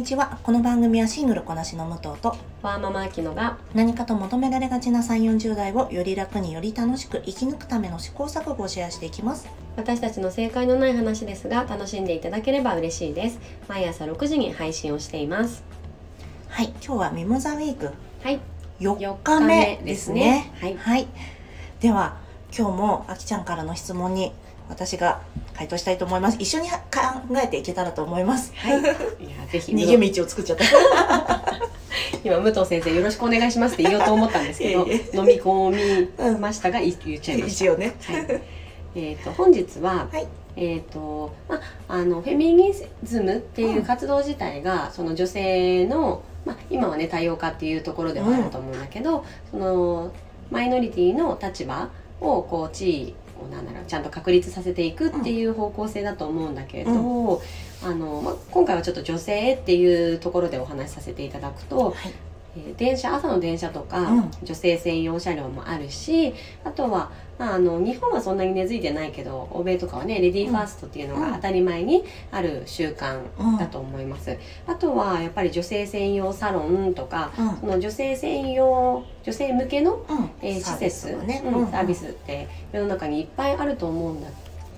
にちは。この番組はシングルこなしの武藤とワーママアキノが何かと求められがちな3 4 0代をより楽により楽しく生き抜くための試行錯誤をシェアしていきます。私たちの正解のない話ですが楽しんでいただければ嬉しいです。毎朝6時に配信をしています。はい。今日はミモザウィーク。はい。4日目ですね。はい。はい、では今日もあきちゃんからの質問に私が回答したいと思います。一緒に考えていけたらと思います。はい。いやぜひ。逃げ道を作っちゃった。今武藤先生よろしくお願いしますって言おうと思ったんですけど いえい飲み込みましたがい言っちゃいました。一応ね。はい、えっ、と本日は、はい。えっ、とまああのフェミニズムっていう活動自体が、その女性のまあ今はね多様化っていうところではあると思うんだけど、そのマイノリティの立場をこう地位をなんだろうちゃんと確立させていくっていう方向性だと思うんだけれど、あのまあ、今回はちょっと女性っていうところでお話しさせていただくと、はい。えー電車朝の電車とか、うん。女性専用車両もあるしあとは、まあ、あの日本はそんなに根付いてないけど欧米とかはねレディーファーストっていうのうん。が当たり前にある習慣だと思います、あとはやっぱり女性専用サロンとかうん。その女性専用女性向けの、うんえー施設スをね。うんサービスって世の中にいっぱいあると思うんだ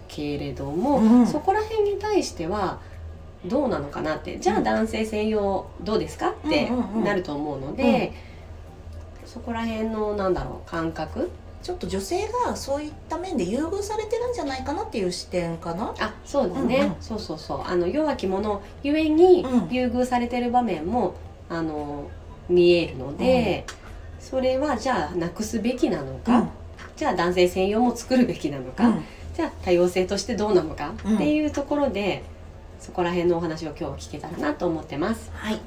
けれども、うんそこら辺に対してはどうなのかなって。じゃあ男性専用どうですかってうんうんうんなると思うので、そこら辺のなんだろう感覚？ちょっと女性がそういった面で優遇されてるんじゃないかなっていう視点かな。あそうだね、うんうん。そうそうそう。あの弱き者ゆえにうん。優遇されてる場面もあの見えるので、それはじゃあなくすべきなのか、じゃあ男性専用も作るべきなのか、うん。じゃあ多様性としてどうなのか？うん。っていうところで、そこら辺のお話を今日聞けたらなと思ってます。はい。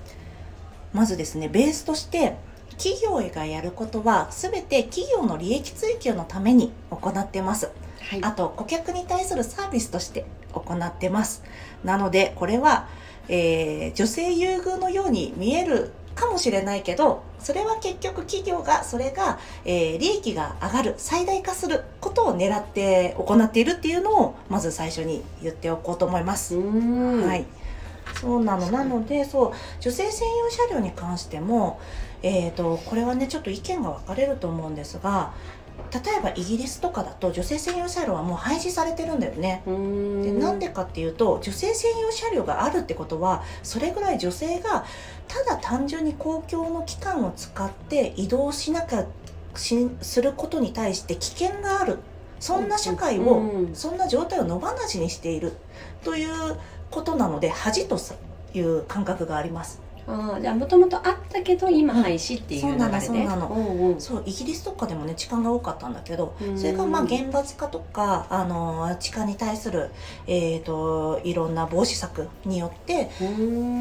まずですねベースとして企業がやることは全て企業の利益追求のために行ってます。はい。あと顧客に対するサービスとして行ってます。なのでこれは、えー女性優遇のように見えるかもしれないけどそれは結局企業がそれが、えー利益が上がる最大化することを狙って行っているっていうのをまず最初に言っておこうと思います。はい、そうなの。なのでそう女性専用車両に関しても、えー、とこれはねちょっと意見が分かれると思うんですが例えばイギリスとかだと女性専用車両はもう廃止されてるんだよね。でなんでかっていうと女性専用車両があるってことはそれぐらい女性がただ単純に公共の機関を使って移動しなかしすることに対して危険があるそんな社会を、んそんな状態を野放しにしているということなので恥という感覚があります。あーじゃあもともとあったけど今廃止っていう流れうなのそうなの。うんう。んそうイギリスとかでもね痴漢が多かったんだけどうん。それがまあ厳罰化とかあの痴漢に対する、えー、といろんな防止策によって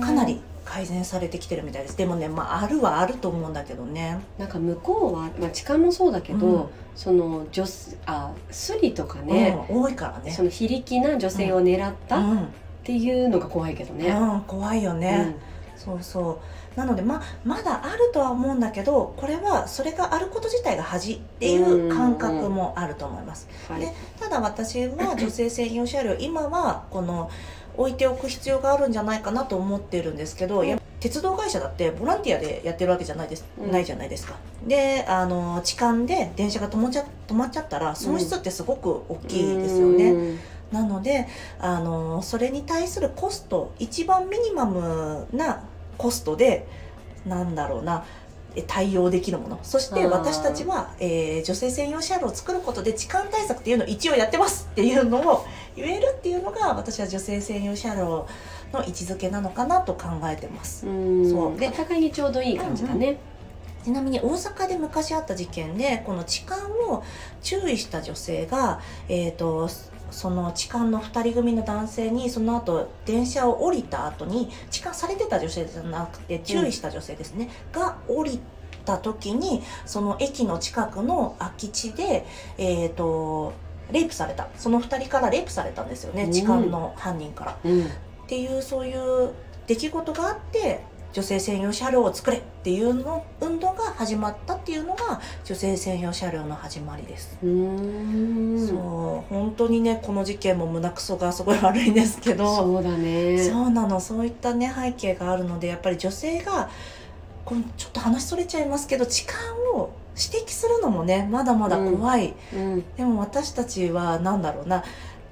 かなり改善されてきてるみたいです。でもね、まあ、あるはあると思うんだけどね。なんか向こうは、まあ、痴漢もそうだけど、うん。その女すあスリとかね、うん、多いからね。その非力な女性を狙ったっうん。ていうのが怖いけどね。うん、怖いよね、そうそう。なのでままだあるとは思うんだけどこれはそれがあること自体が恥っていう感覚もあると思います、はい。でただ私は 女性専用車両今はこの置いておく必要があるんじゃないかなと思ってるんですけど、うん。鉄道会社だってボランティアでやってるわけじゃないです、うん。ないじゃないですか。であの痴漢で電車が止まっちゃ止まっちゃったら損失ってすごく大きいですよね、うんなのであのそれに対するコスト一番ミニマムなコストでなんだろうなえ対応できるもの。そして私たちは、えー女性専用車両を作ることで痴漢対策っていうのを一応やってますっていうのを言えるっていうのが私は女性専用車両の位置づけなのかなと考えてます。うん。そう。でお互いにちょうどいい感じだね。ちなみに大阪で昔あった事件でこの痴漢を注意した女性が、えー、とその痴漢の2人組の男性にその後電車を降りた後に痴漢されてた女性じゃなくて注意した女性ですね、が降りた時にその駅の近くの空き地で、えー、とレイプされた。その2人からレイプされたんですよね、うん痴漢の犯人から。うん。っていうそういう出来事があって女性専用車両を作れっていうの運動が始まったっていうのが女性専用車両の始まりです。うーん。そう本当にねこの事件も胸くそがすごい悪いんですけど。そうだね。そうなの。そういったね背景があるのでやっぱり女性がこのちょっと話それちゃいますけど痴漢を指摘するのもねまだまだ怖い、うん。でも私たちは何だろうな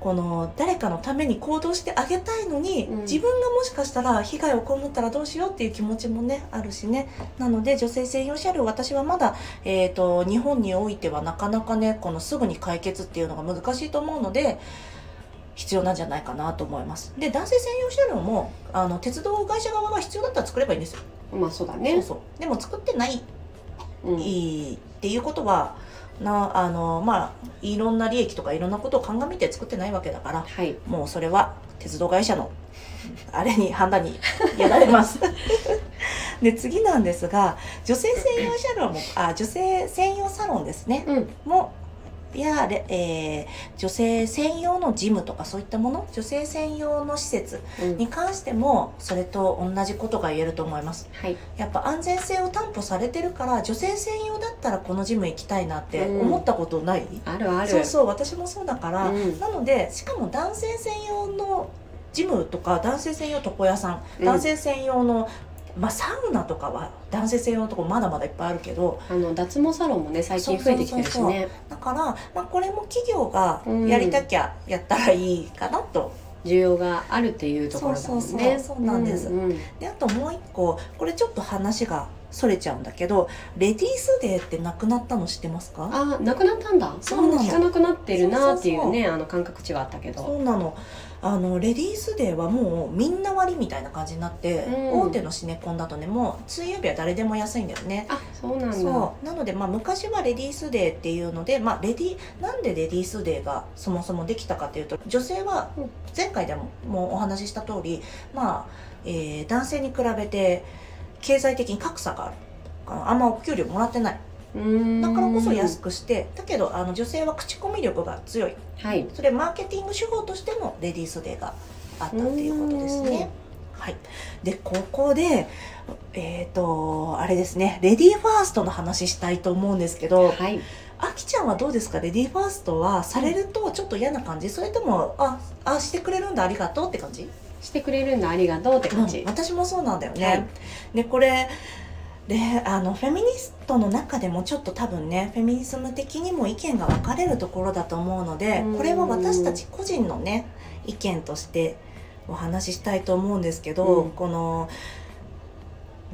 この誰かのために行動してあげたいのに、うん。自分がもしかしたら被害を被ったらどうしようっていう気持ちもねあるしね。なので女性専用車両私はまだ、えー、と日本においてはなかなかねこのすぐに解決っていうのが難しいと思うので必要なんじゃないかなと思います。で男性専用車両もあの鉄道会社側が必要だったら作ればいいんですよ、まあそうだそうねそう。でも作ってないうん。いいっていうことはなあのまあいろんな利益とかいろんなことを鑑みて作ってないわけだからはい。もうそれは鉄道会社のあれに判断にやられます。で次なんですが女性専用車両もあ女性専用サロンですね。うん。もや、れえー女性専用のジムとかそういったもの？女性専用の施設うん。に関してもそれと同じことが言えると思います。はい。やっぱ安全性を担保されてるから女性専用だったらこのジム行きたいなって思ったことない、あるある。そうそう私もそうだから、うん。なのでしかも男性専用のジムとか男性専用床屋さん、うん。男性専用のまあサウナとかは男性専用のとこまだまだいっぱいあるけどあの脱毛サロンもね最近増えてきてるしね。だから、まあ、これも企業がうんやりたきゃやったらいいかなと、需要があるっていうところだもんね。そうそうそうそうなんです。うんうん。であともう一個これちょっと話がそれちゃうんだけどレディースデーってなくなったの知ってますか？あなくなったんだ。そうなの。聞かなくなってるなっていうねあの感覚値はあったけど。そうなの。あのレディースデーはもうみんな割みたいな感じになって、うん。大手のシネコンだとねもう水曜日は誰でも安いんだよね。あそうなんだ。そう。なので、まあ、昔はレディースデーっていうので、まあ、レディなんでレディースデーがそもそもできたかというと女性はうん。前回でももうお話しした通り、まあえー男性に比べて経済的に格差がある。ああんまお給料もらってない。だからこそ安くくしてだけどあの女性は口コミ力が強い。はい。それマーケティング手法としてのレディースデーがあったっていうことですね。はい、でここでえっ、とあれですね。レディーファーストの話したいと思うんですけどはい。あきちゃんはどうですか？レディーファーストはされるとちょっと嫌な感じ？それともああしてくれるんだありがとうって感じ、してくれるんだありがとうって感じ、うん私もそうなんだよね。はい。でこれであのフェミニストの中でもちょっと多分ねフェミニズム的にも意見が分かれるところだと思うのでうん。これは私たち個人のね意見としてお話ししたいと思うんですけど、うん。この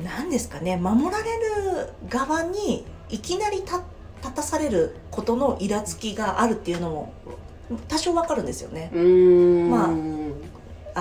何ですかね守られる側にいきなり立立たされることのイラつきがあるっていうのも多少わかるんですよね。まあ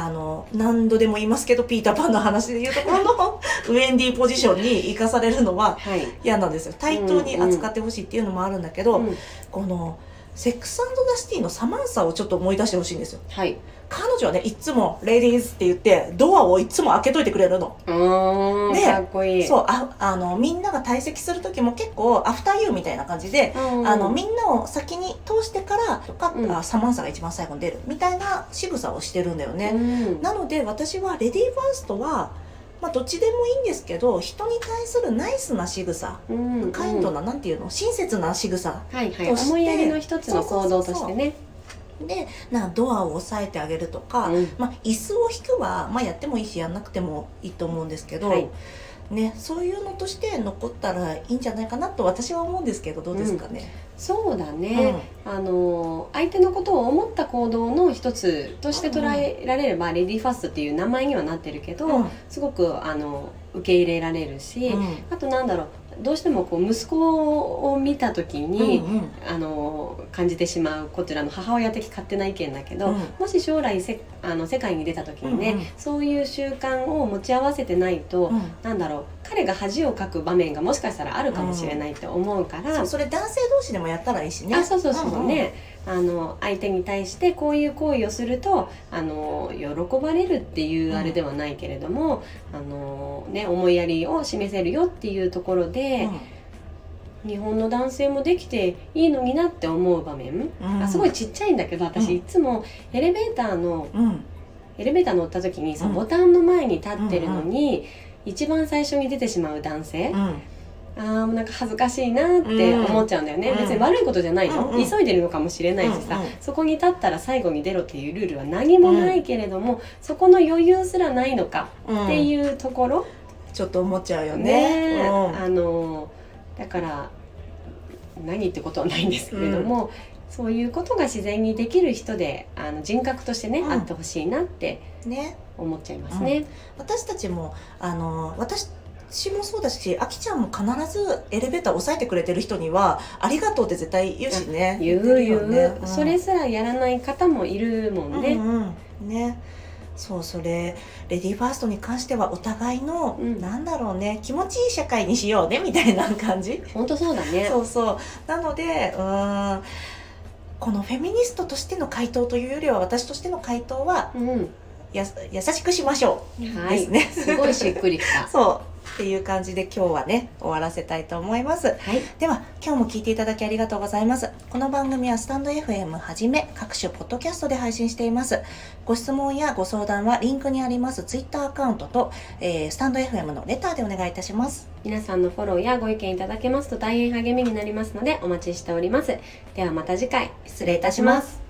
あの何度でも言いますけどピーターパンの話でいうところの ウェンディポジションに生かされるのははい、嫌なんですよ。対等に扱ってほしいっていうのもあるんだけど、うん。このセックスザ・シティのサマンサをちょっと思い出してほしいんですよ。はい彼女はねいっつも「レディーズ」って言ってドアをいっつも開けといてくれるの。でかっこいい。そうああのみんなが退席する時も結構アフターユーみたいな感じでうん。あのみんなを先に通してからとか、うん。あサマンサが一番最後に出る。みたいな仕草をしてるんだよね、うん。なので私はレディーファーストは、まあ、どっちでもいいんですけど人に対するナイスな仕草うん。カインドななんていうの？親切な仕草はいはい。として思いやりの一つの行動としてねでなドアを押さえてあげるとか、うん。まあ、椅子を引くは、まあ、やってもいいしやんなくてもいいと思うんですけど、はい。ね、そういうのとして残ったらいいんじゃないかなと私は思うんですけどどうですかね？そうだね、あの相手のことを思った行動の一つとして捉えられれば、レディーファーストっていう名前にはなってるけど、うん。すごくあの受け入れられるし、うん。あとなんだろうどうしてもこう息子を見た時うんに、うん。あの感じてしまうこちらの母親的勝手な意見だけど、うん。もし将来せあの世界に出た時にね、うんうん。そういう習慣を持ち合わせてないと、うん。なんだろう彼が恥をかく場面がもしかしたらあるかもしれないって思うから、そうそれ男性同士でもやったらいいしね。あそうそうそうう。んね、あの相手に対してこういう行為をするとあの喜ばれるっていうあれではないけれども、あのね、思いやりを示せるよっていうところで、日本の男性もできていいのになって思う場面、うん。あすごいちっちゃいんだけど私、うん。いつもエレベーターのうん。うんエレベーター乗った時にそのうん。ボタンの前に立ってるのに、一番最初に出てしまう男性、うん。あーもうなんか恥ずかしいなって思っちゃうんだよね、うん。別に悪いことじゃないの、うんうん急いでるのかもしれないしさ、うんうんそこに立ったら最後に出ろっていうルールは何もないけれども、そこの余裕すらないのかうんっていうところ、ちょっと思っちゃうよね。ね。うん。あのだから何ってことはないんですけれども、そういうことが自然にできる人であの人格としてね、うん。あってほしいなってね。思っちゃいますね。私たちもあの私もそうだしあきちゃんも必ずエレベーター押さえてくれてる人にはありがとうって絶対言うしね。言う言う、よね。うん。それすらやらない方もいるもんね。うんうん、ね。そうそれ。レディーファーストに関してはお互いの、うん。なんだろうね気持ちいい社会にしようねみたいな感じ。本当そうだね。そうそう。なのでうーんこのフェミニストとしての回答というよりは私としての回答はうん、や優しくしましょう、はい。ですね。すごいしっくりきた。そうっていう感じで今日はね終わらせたいと思います。はい、では今日も聞いていただきありがとうございます。この番組はスタンド FM はじめ各種ポッドキャストで配信しています。ご質問やご相談はリンクにあります。ツイッターアカウントと、えースタンド FM のレターでお願いいたします。皆さんのフォローやご意見いただけますと大変励みになりますのでお待ちしております。ではまた次回。失礼いたします。